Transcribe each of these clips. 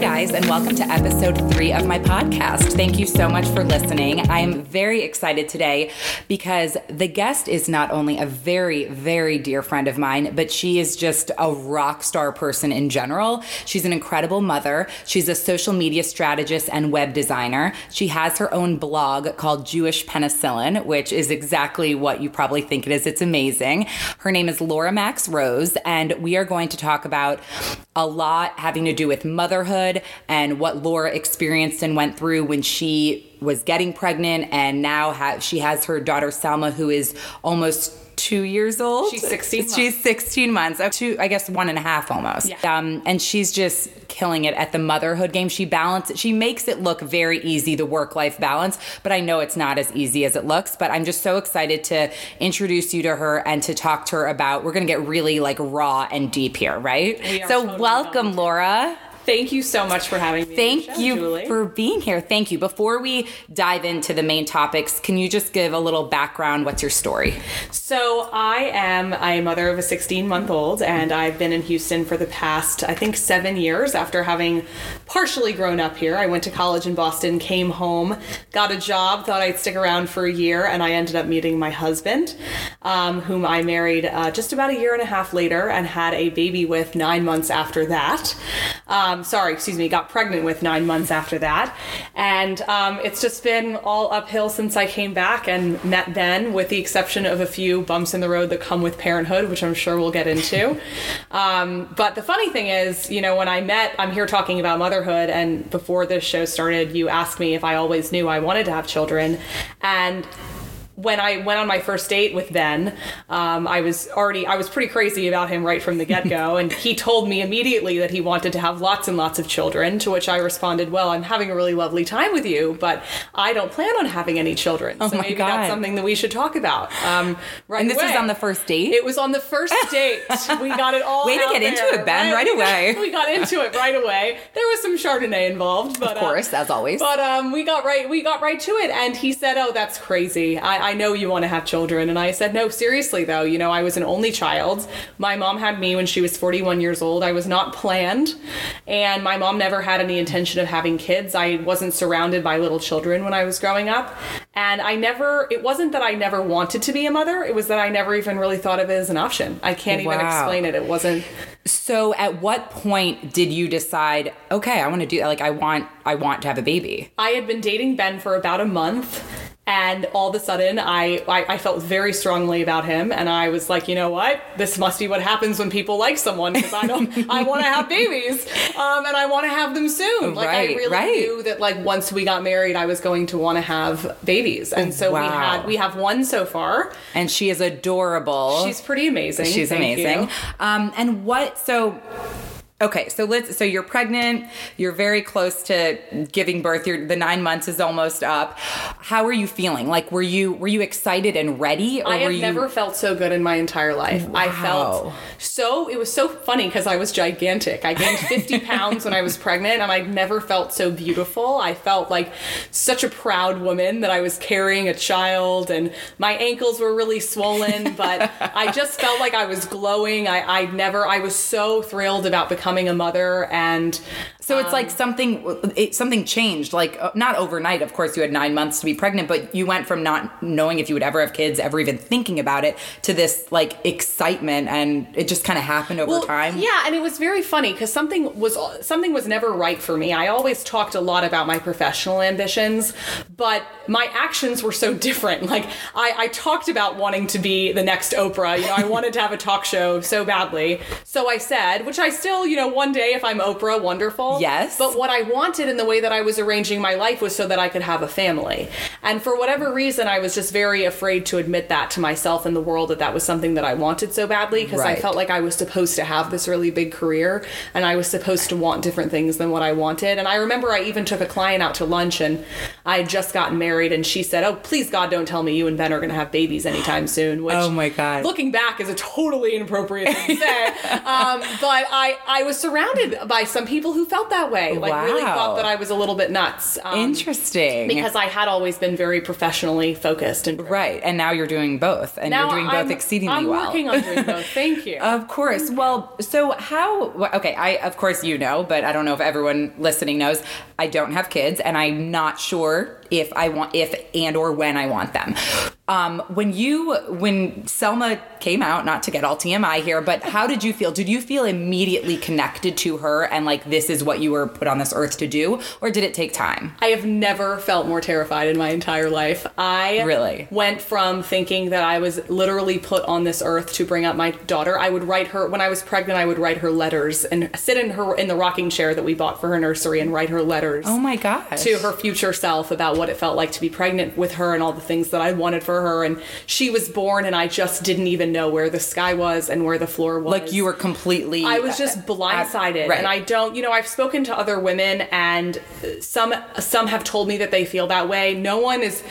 Yeah guys, and welcome to episode three of my podcast. Thank you so much for listening. I am very excited today because the guest is not only a very, very dear friend of mine, but she is just a rock star person in general. She's an incredible mother. She's a social media strategist and web designer. She has her own blog called Jewish Penicillin, which is exactly what you probably think it is. It's amazing. Her name is Laura Max Rose, and we are going to talk about a lot having to do with motherhood and what Laura experienced and went through when she was getting pregnant and now ha- she has her daughter Salma who is almost two years old. She's 16 months. She's 16 months. Uh, Two, I guess one and a half almost. Yeah. Um, and she's just killing it at the motherhood game. She balances, she makes it look very easy, the work life balance, but I know it's not as easy as it looks. But I'm just so excited to introduce you to her and to talk to her about, we're going to get really like raw and deep here, right? We so totally welcome, to. Laura. Thank you so much for having me. Thank show, you Julie. for being here. Thank you. Before we dive into the main topics, can you just give a little background? What's your story? So I am a mother of a 16 month old, and I've been in Houston for the past, I think, seven years after having partially grown up here. I went to college in Boston, came home, got a job, thought I'd stick around for a year, and I ended up meeting my husband, um, whom I married uh, just about a year and a half later and had a baby with nine months after that. Um, sorry, excuse me, got pregnant with nine months after that. And um, it's just been all uphill since I came back and met Ben, with the exception of a few bumps in the road that come with parenthood, which I'm sure we'll get into. um, but the funny thing is, you know, when I met, I'm here talking about motherhood, and before this show started, you asked me if I always knew I wanted to have children. And when I went on my first date with Ben, um, I was already I was pretty crazy about him right from the get go, and he told me immediately that he wanted to have lots and lots of children. To which I responded, "Well, I'm having a really lovely time with you, but I don't plan on having any children. so Oh my maybe God. that's something that we should talk about." Um, right And this was on the first date? It was on the first date. we got it all. Way to get into it, Ben, right got- away. We got into it right away. There was some Chardonnay involved, but Of uh, course, as always. but um, we got right we got right to it, and he said, "Oh, that's crazy. I, I know you want to have children." And I said, "No, seriously though. You know, I was an only child. My mom had me when she was 41 years old. I was not planned, and my mom never had any intention of having kids. I wasn't surrounded by little children when I was growing up, and I never. It wasn't that I never wanted to be a mother. It was that I never even really thought of it as an option. I can't even explain it. It wasn't." So at what point did you decide, okay, I want to do that? Like I want I want to have a baby. I had been dating Ben for about a month. And all of a sudden, I, I, I felt very strongly about him, and I was like, you know what? This must be what happens when people like someone because I don't. I want to have babies, um, and I want to have them soon. Like I really right. knew that, like once we got married, I was going to want to have babies, and so we had we have one so far. And she is adorable. She's pretty amazing. She's Thank amazing. Um, and what so Okay, so let's so you're pregnant, you're very close to giving birth, you're the 9 months is almost up. How are you feeling? Like were you were you excited and ready or I have you never felt so good in my entire life. I felt so, it was so funny because I was gigantic. I gained 50 pounds when I was pregnant and I never felt so beautiful. I felt like such a proud woman that I was carrying a child and my ankles were really swollen, but I just felt like I was glowing. I, I never, I was so thrilled about becoming a mother and So it's like something it, something changed. Like uh, not overnight, of course. You had nine months to be pregnant, but you went from not knowing if you would ever have kids, ever even thinking about it, to this like excitement, and it just kind of happened over time. Yeah, and it was very funny because something was something was never right for me. I always talked a lot about my professional ambitions, but my actions were so different. Like I, I talked about wanting to be the next Oprah. You know, I wanted to have a talk show so badly. So I said, which I still, you know, one day if I'm Oprah, wonderful. Yes. But what I wanted in the way that I was arranging my life was so that I could have a family. And for whatever reason, I was just very afraid to admit that to myself and the world that that was something that I wanted so badly because I felt like I was supposed to have this really big career and I was supposed to want different things than what I wanted. And I remember I even took a client out to lunch and I had just gotten married and she said, Oh, please God, don't tell me you and Ben are going to have babies anytime soon. Which, Oh my God. Looking back is a totally inappropriate thing to say. um, but I, I was surrounded by some people who felt that way. Like really thought that I was a little bit nuts. Um, Interesting. Because I had always been very professionally focused and right, and now you're doing both, and now you're doing both I'm, exceedingly I'm well. working on doing both. Thank you. Of course. Well, so how? Okay, I of course you know, but I don't know if everyone listening knows. I don't have kids, and I'm not sure if I want if and or when I want them. Um, when you when Selma came out, not to get all TMI here, but how did you feel? Did you feel immediately connected to her and like this is what you were put on this earth to do, or did it take time? I have never felt more terrified in my entire life. I Really? went from thinking that I was literally put on this earth to bring up my daughter. I would write her when I was pregnant. I would write her letters and sit in her in the rocking chair that we bought for her nursery and write her letters. Oh my gosh. to her future self about what it felt like to be pregnant with her and all the things that I wanted for her. And she was born, and I just didn't even know where the sky was and where the floor was. like you were completely I was just blindsided, right. and I don't. You know, I've spoken to other women, and some some have told me that they feel that way. No one is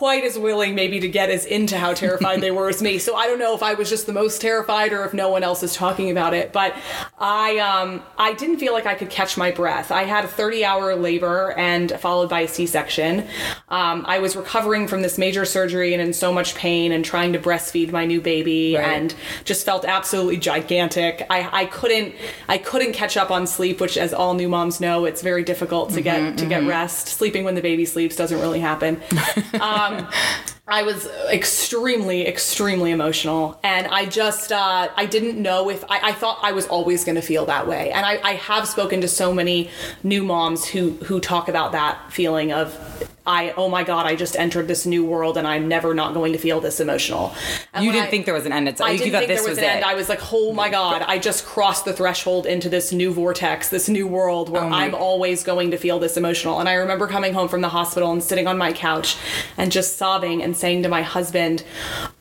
quite as willing, maybe, to get as into how terrified they were as me. So I don't know if I was just the most terrified, or if no one else is talking about it. But I um I didn't feel like I could catch my breath. I had a 30 hour labor and followed by a C section. Um, I was recovering from this major surgery and in so much pain, and trying to breastfeed my new baby, Right. and just felt absolutely gigantic. I, I couldn't I couldn't catch up on sleep, which as all new moms know, it's very difficult to get to get rest. Sleeping when the baby sleeps doesn't really happen. um, haben. I was extremely, extremely emotional, and I just uh, I didn't know if I, I thought I was always going to feel that way, and I, I have spoken to so many new moms who who talk about that feeling of I oh my god I just entered this new world and I'm never not going to feel this emotional. And you didn't I- think there was an end. It's I you didn't think there was, was an it. end. I was like, oh my god, I just crossed the threshold into this new vortex, this new world where Oh I'm always going to feel this emotional. And I remember coming home from the hospital and sitting on my couch and just sobbing and saying to my husband,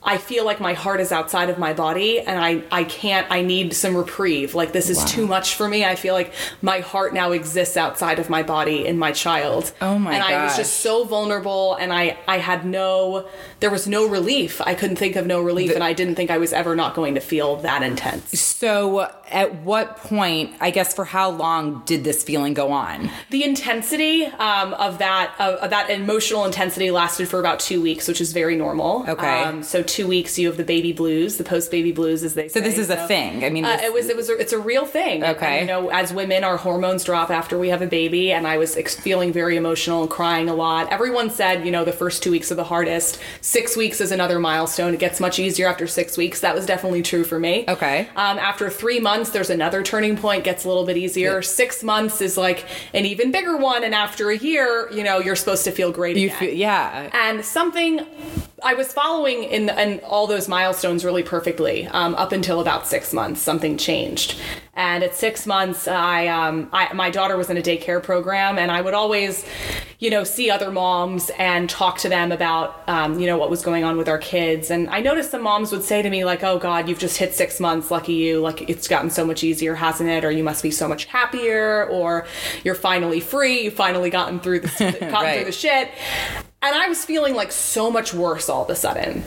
I feel like my heart is outside of my body and I, I can't, I need some reprieve. Like, this is too much for me. I feel like my heart now exists outside of my body in my child. Oh my God. And I was just so vulnerable and I, I had no, there was no relief. I couldn't think of no relief and I didn't think I was ever not going to feel that intense. So, at what point, I guess, for how long did this feeling go on? The intensity um, of that of, of that emotional intensity lasted for about two weeks, which is very normal. Okay. Um, so two weeks, you have the baby blues, the post baby blues, as they say. So this is a thing. I mean, Uh, it was it was a, it's a real thing. Okay. And, you know, as women, our hormones drop after we have a baby, and I was ex- feeling very emotional and crying a lot. Everyone said, you know, the first two weeks are the hardest. Six weeks is another milestone. It gets much easier after six weeks. That was definitely true for me. Okay. Um, after three months, there's another turning point, gets a little bit easier. Six months is like an even bigger one, and after a year, you know, you're supposed to feel great you again. feel, yeah. And something I was following in, in all those milestones really perfectly um, up until about six months. Something changed, and at six months, I, um, I my daughter was in a daycare program, and I would always, you know, see other moms and talk to them about, um, you know, what was going on with our kids. And I noticed some moms would say to me like, "Oh God, you've just hit six months. Lucky you. Like it's gotten so much easier, hasn't it? Or you must be so much happier. Or you're finally free. You've finally gotten through the gotten Right. through the shit." And I was feeling like so much worse all of a sudden.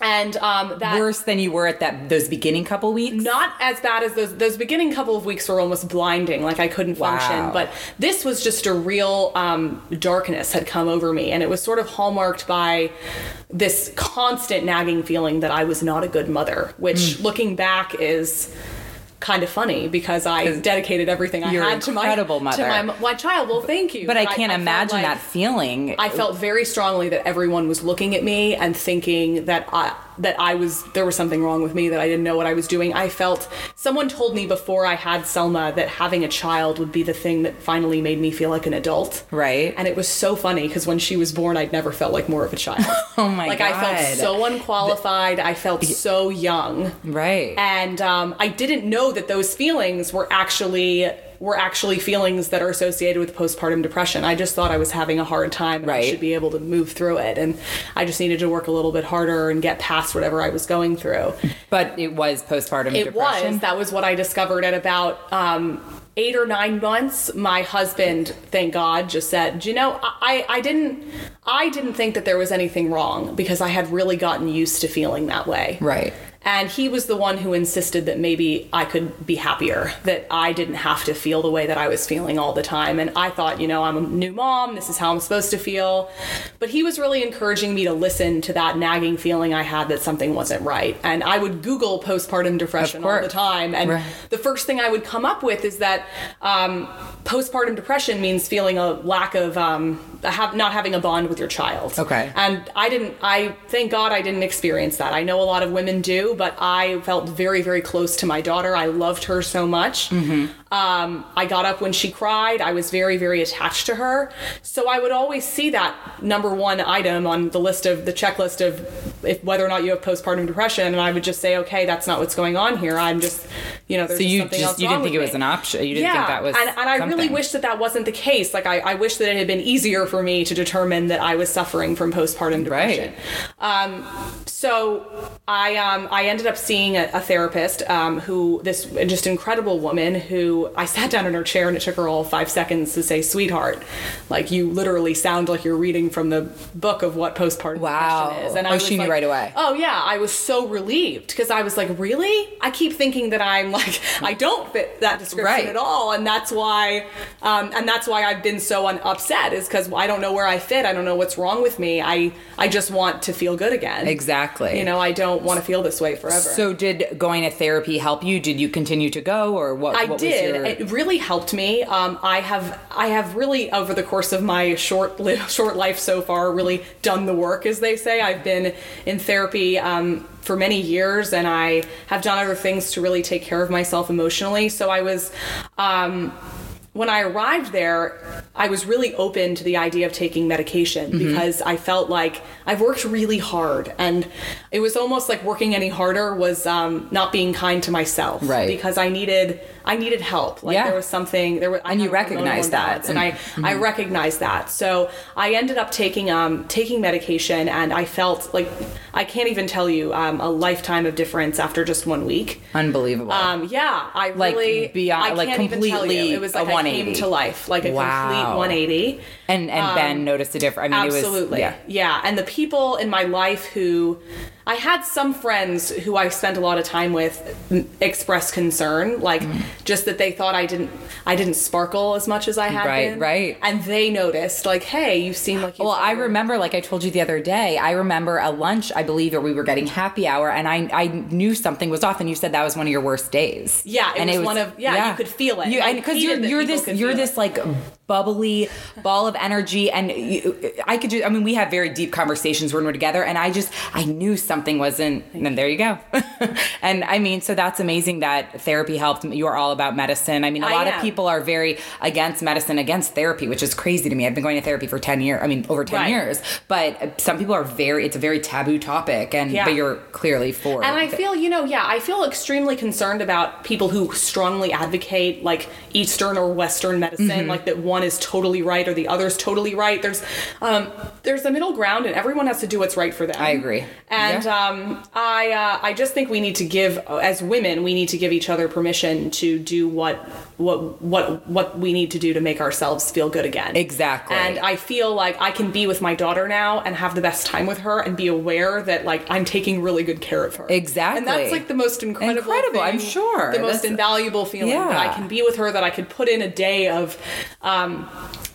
And um, that Worse than you were at that those beginning couple weeks. not as bad as those those beginning couple of weeks were almost blinding like i couldn't Wow. function but this was just a real um, darkness had come over me and it was sort of hallmarked by this constant nagging feeling that i was not a good mother which Hmm. looking back is kind of funny because i dedicated everything i had to my incredible mother. to my, my child well thank you but I can't felt imagine like- that feeling. I felt very strongly that everyone was looking at me and thinking that I that I was there was something wrong with me that I didn't know what I was doing. I felt someone told me before I had Selma that having a child would be the thing that finally made me feel like an adult. Right. And it was so funny because when she was born I'd never felt like more of a child. Oh my God. like I felt so unqualified, I felt so young. right. And um, I didn't know that those feelings were actually were actually feelings that are associated with postpartum depression. I just thought I was having a hard time and I Right. should be able to move through it. And I just needed to work a little bit harder and get past whatever I was going through. but it was postpartum It depression. was. That was what I discovered at about um, eight or nine months. My husband, thank God, just said, "Do "You know, I, I didn't, I didn't think that there was anything wrong because I had really gotten used to feeling that way." Right. And he was the one who insisted that maybe I could be happier, that I didn't have to feel the way that I was feeling all the time. And I thought, you know, I'm a new mom, this is how I'm supposed to feel. But he was really encouraging me to listen to that nagging feeling I had that something wasn't right. And I would Google postpartum depression all the time. And Right. the first thing I would come up with is that um, postpartum depression means feeling a lack of um, have, not having a bond with your child. Okay. And I didn't. I thank God I didn't experience that. I know a lot of women do, but I felt very, very close to my daughter. I loved her so much. Mm-hmm. Um, I got up when she cried. I was very, very attached to her. So I would always see that number one item on the list of the checklist of if whether or not you have postpartum depression, and I would just say, okay, that's not what's going on here. I'm just, you know, there's So you something just else you didn't think it was me an option. You didn't yeah, think that was and, and I really wish that that wasn't the case. Like I, I wish that it had been easier for me to determine that I was suffering from postpartum depression. Um, so I um, I ended up seeing a, a therapist um, who this just incredible woman who I sat down in her chair and it took her all five seconds to say sweetheart, like you literally sound like you're reading from the book of what postpartum Wow. depression is. And Oh, I was she knew like, right away. Oh yeah, I was so relieved because I was like, really? I keep thinking that I'm like I don't fit that description Right. at all, and that's why, um, and that's why I've been so un- upset is because I don't know where I fit. I don't know what's wrong with me. I I just want to feel good again. Exactly. You know, I don't want to feel this way forever. So did going to therapy help you? Did you continue to go or what? I what was did. It really helped me. Um, I have I have really over the course of my short li- short life so far really done the work, as they say. I've been in therapy. Um, for many years, and I have done other things to really take care of myself emotionally. So I was, um, when I arrived there, I was really open to the idea of taking medication Mm-hmm. because I felt like I've worked really hard, and it was almost like working any harder was um, not being kind to myself, Right. Because I needed I needed help. Like Yeah. there was something there was, I And you had a hormonal recognized that. and I I Mm-hmm. recognized that. So I ended up taking um taking medication, and I felt like I can't even tell you um, a lifetime of difference after just one week. unbelievable. Um, yeah, I Like, really beyond- I like, can't even tell completely you. It was like I came to life, like a Wow. complete 180. And and Ben um, noticed a difference. I mean, Absolutely. it was yeah. And the people in my life who I had some friends who I spent a lot of time with express concern, like Mm. just that they thought I didn't I didn't sparkle as much as I had Right, been. right. And they noticed, like, hey, you seem like you Well, I remember, like I told you the other day, I remember a lunch, I believe, or we were getting happy hour, and I I knew something was off, and you said that was one of your worst days. Yeah, it and and was one of- yeah, you could feel it. You, I because you're you're this you're this like bubbly ball of energy, and you, I could just I mean, we have very deep conversations when we're together, and I just I knew something wasn't, and then there you go. and I mean, so that's amazing that therapy helped. You are all about medicine. I mean, a lot of people are very against medicine, against therapy, which is crazy to me. I've been going to therapy for 10 years, I mean, over 10 Right. years, but some people are very, it's a very taboo topic, and Yeah. but you're clearly for And I feel, you know, yeah, I feel extremely concerned about people who strongly advocate like Eastern or Western medicine, Mm-hmm. like that one is totally right or the other's totally right. There's, um, there's a middle ground, and everyone has to do what's right for them. I agree. And Yeah. Um, I, uh, I just think we need to give, as women, we need to give each other permission to do what, what, what, what we need to do to make ourselves feel good again. Exactly. And I feel like I can be with my daughter now and have the best time with her and be aware that like I'm taking really good care of her. Exactly. And that's like the most incredible Incredible, I'm sure. The most That's- invaluable feeling that I can be with her that I could put in a day of um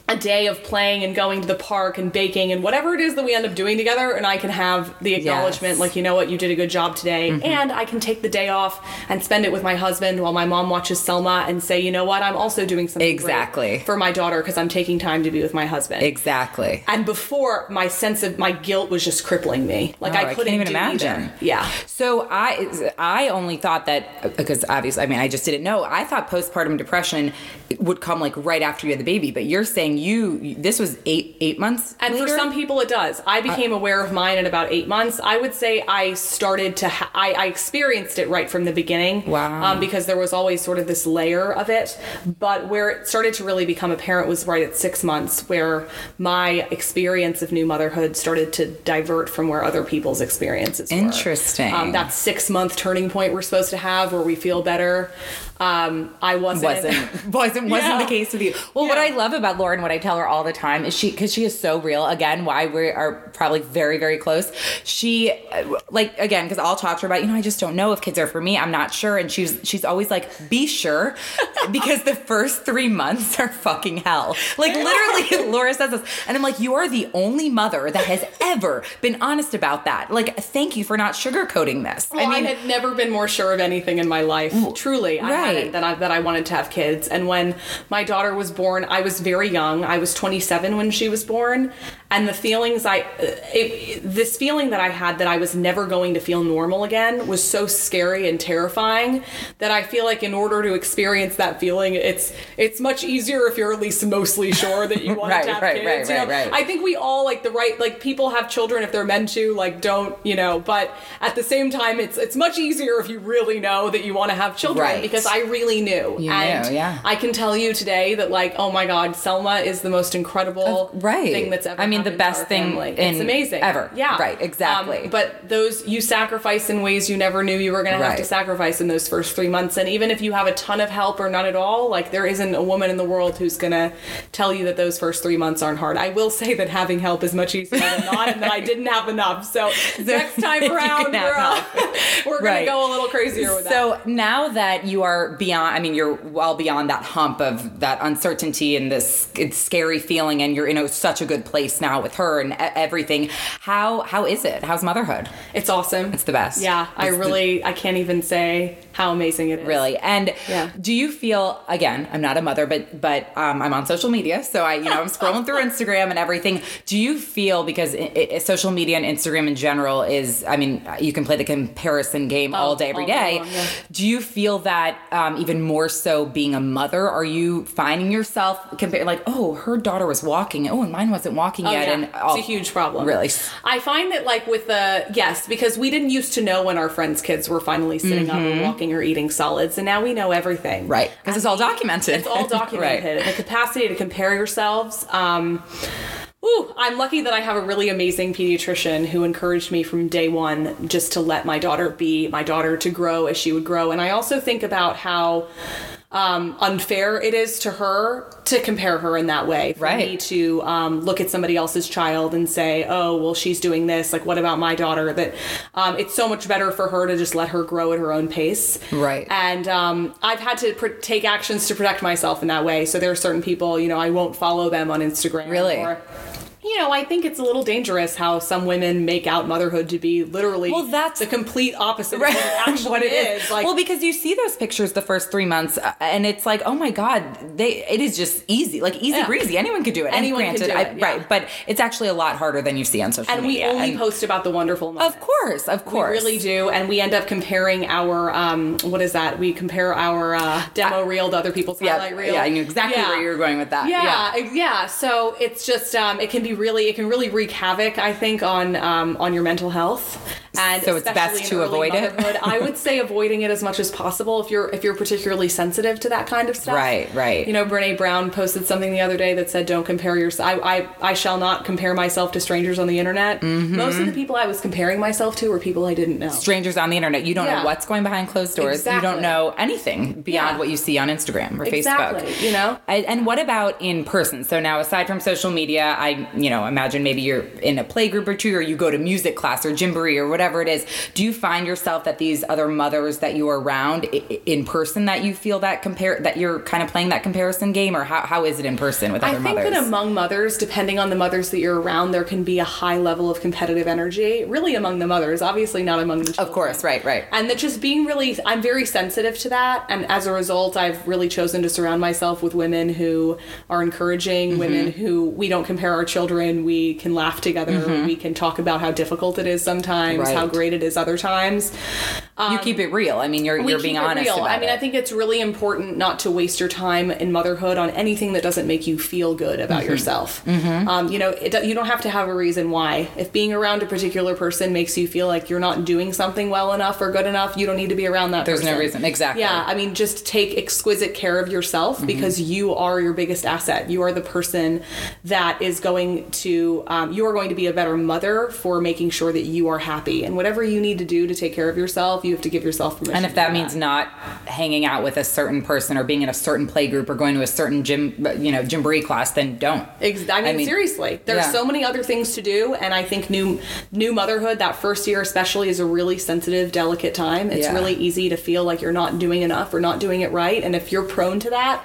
a day of playing and going to the park and baking and whatever it is that we end up doing together and I can have the acknowledgement Yes. Mm-hmm. like you know what you did a good job today and I can take the day off and spend it with my husband while my mom watches Selma and say you know what I'm also doing something Exactly. for my daughter because I'm taking time to be with my husband. exactly. And before, my sense of my guilt was just crippling me. Like Oh, I I couldn't can't even do either. imagine. Yeah. So I I only thought that because obviously I mean I just didn't know. I thought postpartum depression would come like right after you had the baby, but you're saying you this was eight eight months. And for some people, it does. I became aware of mine in about eight months. I would say I started to, ha- I, I experienced it right from the beginning. Wow. Um, because there was always sort of this layer of it. But where it started to really become apparent was right at six months, where my experience of new motherhood started to divert from where other people's experiences were. Interesting. Um, that six month turning point we're supposed to have where we feel better. Um, I wasn't. wasn't wasn't wasn't Yeah. the case with you. Well, what I love about Lauren, what I tell her all the time is she because she is so real. Again, why we are probably very very close. She uh, like again because I'll talk to her about you know I just don't know if kids are for me. I'm not sure, and she's she's always like be sure because the first three months are fucking hell. Like literally, Laura says this, and I'm like, you are the only mother that has ever been honest about that. Like, thank you for not sugarcoating this. Well, I, mean, I had never been more sure of anything in my life. Truly, I right. hadn't that I that I wanted to have kids. And when my daughter was born, I was very young. I was 27 when she was born, and the feelings I, uh, it, this feeling that I had that I was never going to feel normal again was so scary and terrifying that I feel like in order to experience that feeling, it's it's much easier if you're at least mostly sure that you want right, to have right, kids. Right, you know, right, right. I think we all like the right like people have children if they're meant to, like don't you know. But at the same time, it's it's much easier if you really know that you want to have children because I really knew. You and knew, yeah. I can tell you today that like oh my god, Selma is the most incredible right. thing that's ever. I mean, the best thing family. in- it's amazing ever. Yeah, Right, exactly. Um, but those you sacrifice in ways you never knew you were going to have to sacrifice in those first three months. And even if you have a ton of help or none at all, like there isn't a woman in the world who's going to tell you that those first three months aren't hard. I will say that having help is much easier than not, and that I didn't have enough. So next time around, we're, uh, we're going Right. to go a little crazier with that. So now that you are beyond, I mean, you're well beyond that hump of that uncertainty and this it's scary feeling, and you're in a, such a good place now with her and everything. How how is it? How's motherhood? It's awesome. It's the best. Yeah, I It's the- really I can't even say how amazing it is. Really, and Yeah. do you feel again? I'm not a mother, but but um, I'm on social media, so I you know I'm scrolling through Instagram and everything. Do you feel because i i social media and Instagram in general is, I mean, you can play the comparison game all day every all day day. long, yeah. Do you feel that um, even more so being a mother? Are you finding yourself compare like, oh, her daughter was walking, oh, and mine wasn't walking Oh, yet, yeah. and it's oh, a huge problem. Really, I find that like with the yes, because we didn't used to know when our friends' kids were finally sitting up and walking or eating solids, and now we know everything. Right? Because it's all documented. It's all documented. right. The capacity to compare yourselves. Um, Ooh, I'm lucky that I have a really amazing pediatrician who encouraged me from day one just to let my daughter be my daughter to grow as she would grow. And I also think about how um, unfair it is to her to compare her in that way. For Right. me to um, look at somebody else's child and say, oh, well, she's doing this. Like, what about my daughter? That um, it's so much better for her to just let her grow at her own pace. Right. And um, I've had to pr- take actions to protect myself in that way. So there are certain people, you know, I won't follow them on Instagram. Really? Or, you know, I think it's a little dangerous how some women make out motherhood to be literally Well, that's- the complete opposite right of what it actually what it is. Like, well, because you see those pictures the first three months, uh, and it's like, oh my god, they it is just easy, like easy Yeah. breezy. Anyone could do it. Anyone and granted, do I- it, yeah. right? But it's actually a lot harder than you see on social media. and we only and- post about the wonderful moments. of course, of course, We really do, and we end up comparing our um, what is that? We compare our uh, demo reel to other people's Yeah, highlight reel. yeah, I knew exactly Yeah. where you were going with that. Yeah, yeah. So it's just um, it can be really it can really wreak havoc. I think on um, on your mental health. And So it's best to avoid it? I would say avoiding it as much as possible if you're if you're particularly sensitive to that kind of stuff. Right, right. You know, Brene Brown posted something the other day that said, "Don't compare yourself. I, I I shall not compare myself to strangers on the internet." Mm-hmm. Most of the people I was comparing myself to were people I didn't know. Strangers on the internet, you don't Yeah. know what's going behind closed doors. You don't know anything beyond Yeah. what you see on Instagram or Exactly, Facebook. you know? And, and what about in person? So now, aside from social media, I you know imagine maybe you're in a play group or two, or you go to music class or gymboree or whatever it is. Do you find yourself that these other mothers that you are around in person that you feel that compare that you're kind of playing that comparison game, or how, how is it in person with other mothers? I think mothers? that among mothers, depending on the mothers that you're around, there can be a high level of competitive energy. Really, among the mothers, obviously not among the children. of course, right, right. And that just being really, I'm very sensitive to that. And as a result, I've really chosen to surround myself with women who are encouraging, Mm-hmm. women who we don't compare our children. We can laugh together. We can talk about how difficult it is sometimes, Mm-hmm. Right. how great it is other times. you keep it real. I mean, you're you're being honest real. about I mean, it. I think it's really important not to waste your time in motherhood on anything that doesn't make you feel good about Mm-hmm. yourself. Um, you know, it, you don't have to have a reason why. If being around a particular person makes you feel like you're not doing something well enough or good enough, you don't need to be around that. There's no reason. Exactly. Yeah, I mean, just take exquisite care of yourself Mm-hmm. because you are your biggest asset. You are the person that is going to. Um, you are going to be a better mother for making sure that you are happy And whatever you need to do to take care of yourself, you have to give yourself permission. And if to that means not hanging out with a certain person or being in a certain play group or going to a certain gym, you know, gymboree class, then don't. Ex- I, mean, seriously, there's yeah. so many other things to do, and I think new new motherhood, that first year especially, is a really sensitive, delicate time. It's Yeah. really easy to feel like you're not doing enough or not doing it right, and if you're prone to that,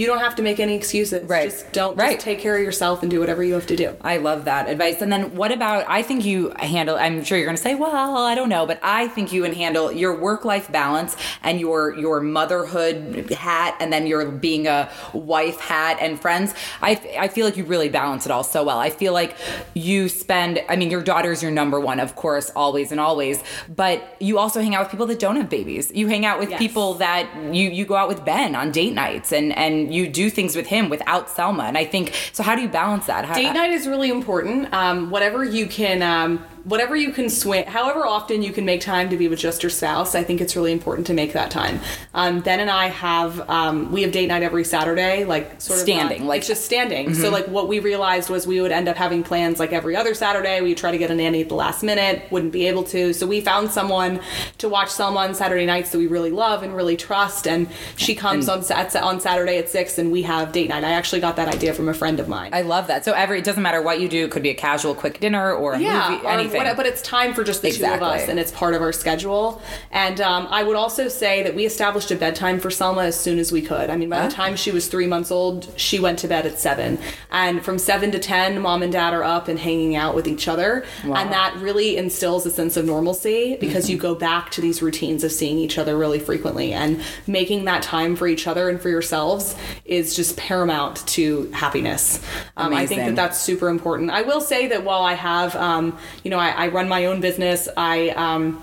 you don't have to make any excuses. Right. Just don't. Right. Just take care of yourself and do whatever you have to do. I love that advice. And then what about I think you handle I'm sure you're going to say, "Well, I don't know," but I think you can handle your work-life balance and your your motherhood hat and then your being a wife hat and friends. I I feel like you really balance it all so well. I feel like you spend I mean, your daughter's your number one, of course, always and always, but you also hang out with people that don't have babies. You hang out with Yes. people that you you go out with Ben on date nights and and you do things with him without Selma. And I think so how do you balance that? How, Date night is really important. Um, whatever you can, um, whatever you can swing, however often you can make time to be with just your spouse, I think it's really important to make that time. Um, ben and I have, um, we have date night every Saturday, like sort of Standing, not- like- it's just standing. So like what we realized was we would end up having plans like every other Saturday. We try to get a nanny at the last minute, wouldn't be able to. So we found someone to watch Selma on Saturday nights that we really love and really trust, and she comes on Sat- on Saturday at six, and we have date night. I actually got that idea from a friend of mine. I love that. So every it doesn't matter what you do. It could be a casual, quick dinner or a yeah, movie, or anything. what- but it's time for just the two of us, and it's part of our schedule. And um, I would also say that we established a bedtime for Selma as soon as we could. I mean, by the time she was three months old, she went to bed at seven, and from seven to ten, mom and dad are up and hanging out with each other, wow. and that really instills a sense of normalcy because you go back to these routines of seeing each other really frequently, and making that time for each other and for yourselves is just paramount to happiness. Um, I think that that's super important. I will say that while I have, um, you know, I, I run my own business, I um,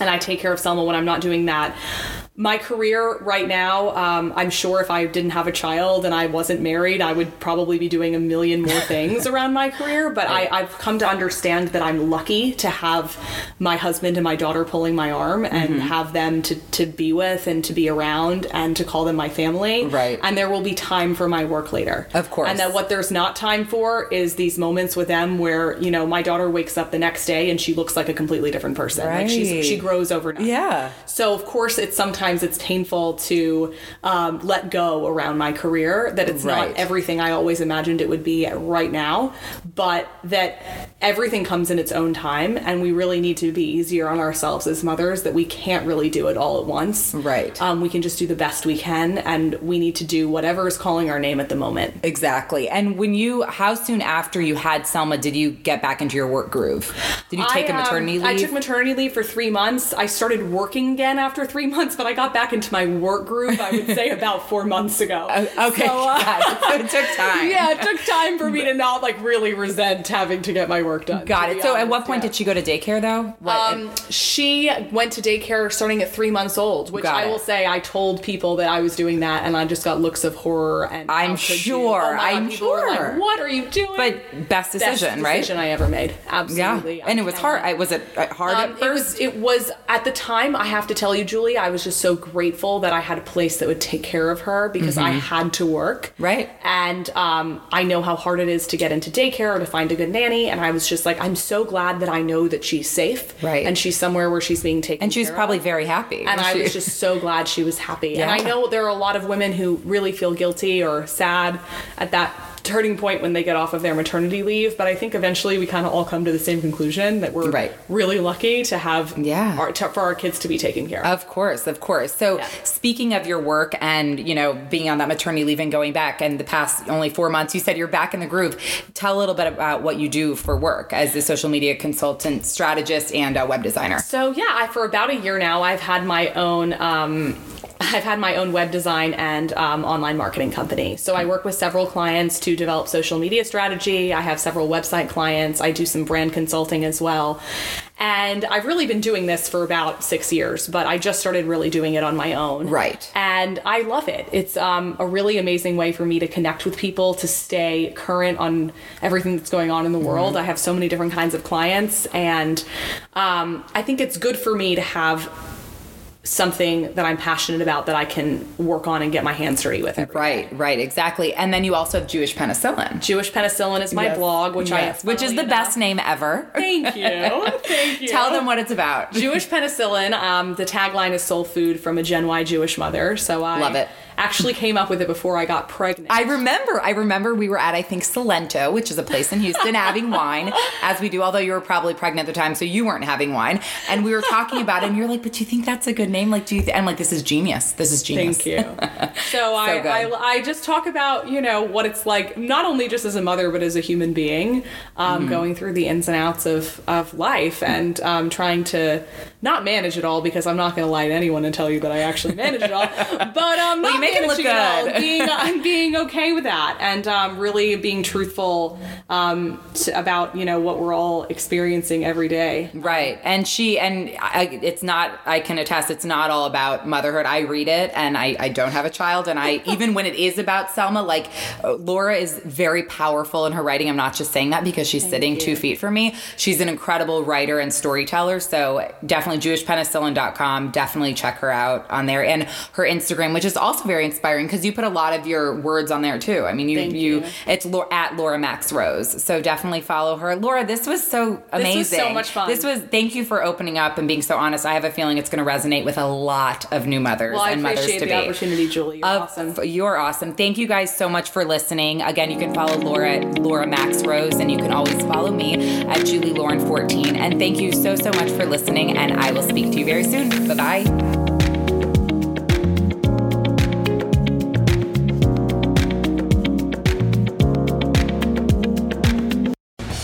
and I take care of Selma when I'm not doing that. My career right now, um, I'm sure if I didn't have a child and I wasn't married, I would probably be doing a million more things around my career. But I, I've come to understand that I'm lucky to have my husband and my daughter pulling my arm and have them to, to be with and to be around and to call them my family. Right. And there will be time for my work later. Of course. And that what there's not time for is these moments with them where you know my daughter wakes up the next day and she looks like a completely different person like Right. she's she grows overnight Yeah. so of course it's sometimes it's painful to um, let go around my career that it's Right. not everything i always imagined it would be right now but that everything comes in its own time and we really need to be easier on ourselves as mothers that we can't really do it all at once Right. um, we can just do the best we can and we need to do whatever is calling our name at the moment Exactly. And when you, how soon after you had Selma did you get back into your work groove? Did you take a I, um, maternity leave? I took maternity leave for three months. I started working again after three months, but I got back into my work groove. I would say about four months ago. okay. So, uh, got it. Took time. yeah, it took time for me to not like really resent having to get my work done. Got it. So at what point yeah. did she go to daycare though? What, Um, she went to daycare starting at three months old, which I it. will say I told people that I was doing that, and I just got looks of horror. And I'm how could you? sure, Oh I'm were like, sure. what are you doing? but best decision, Best right? decision I ever made. Absolutely. yeah. And it was hard. I, was it uh, hard Um, at it was it was at the time I have to tell you Julie I was just so grateful that I had a place that would take care of her because I had to work Mm-hmm. Right. and um, I know how hard it is to get into daycare or to find a good nanny and I was just like I'm so glad that I know that she's safe Right. and she's somewhere where she's being taken and she was care probably of. very happy. And I was just so glad she was happy. And I know there are a lot of women who really feel guilty or sad at that turning point when they get off of their maternity leave. But I think eventually we kind of all come to the same conclusion that we're Right. really lucky to have Yeah. our, to, for our kids to be taken care of. Of course, of course. So, Yeah. speaking of your work and you know being on that maternity leave and going back, and the past only four months, you said you're back in the groove. Tell a little bit about what you do for work as a social media consultant, strategist, and a web designer. So yeah, I, for about a year now, I've had my own. Um, I've had my own web design and um, online marketing company. So I work with several clients to develop social media strategy. I have several website clients. I do some brand consulting as well. And I've really been doing this for about six years, but I just started really doing it on my own. Right. And I love it. It's um, a really amazing way for me to connect with people, to stay current on everything that's going on in the world. I have so many different kinds of clients, and um, I think it's good for me to have something that I'm passionate about that I can work on and get my hands dirty with. Right, right, exactly. And then you also have Jewish Penicillin. Jewish Penicillin is my Yes. blog, which Yes, I which is the funnily best name ever. Thank you. Thank you. Tell them what it's about. Jewish penicillin. Um, the tagline is soul food from a Gen Y Jewish mother. So I Love it. actually came up with it before I got pregnant. I remember. I remember we were at I think Salento, which is a place in Houston, having wine, as we do. Although you were probably pregnant at the time, so you weren't having wine. And we were talking about it, and you're like, "But do you think that's a good name? Like, do you?" Th-? I'm like, "This is genius. This is genius." Thank you. So, I. I, I just talk about, you know, what it's like, not only just as a mother, but as a human being, um, Mm-hmm. going through the ins and outs of, of life and um, trying to not manage it all because I'm not going to lie to anyone and tell you that I actually manage it all. But um, Well, not make it look managing all, being, I'm being okay with that and um, really being truthful um, to, about, you know, what we're all experiencing every day. Right. And she, and I, it's not, I can attest, it's not all about motherhood. I read it and I, I don't have a child. And I, even when it is about Selma, like uh, Laura is very powerful in her writing. I'm not just saying that because she's sitting you. two feet from me. She's an incredible writer and storyteller. So definitely jewishpenicillin.com. Definitely check her out on there. And her Instagram, which is also very inspiring because you put a lot of your words on there too. I mean, you, Thank you, you. it's at Laura Max Rose. So definitely follow her. Laura, this was so amazing. was so much fun. This was thank you for opening up and being so honest. I have a feeling it's going to resonate with a lot of new mothers Well, and mothers I appreciate to the be. opportunity, Julie. You're Of- awesome. You're awesome. Thank you guys so much for listening. Again, you can follow Laura at Laura Max Rose, and you can always follow me at Julie Lauren 14. And thank you so so much for listening. And I will speak to you very soon. Bye bye.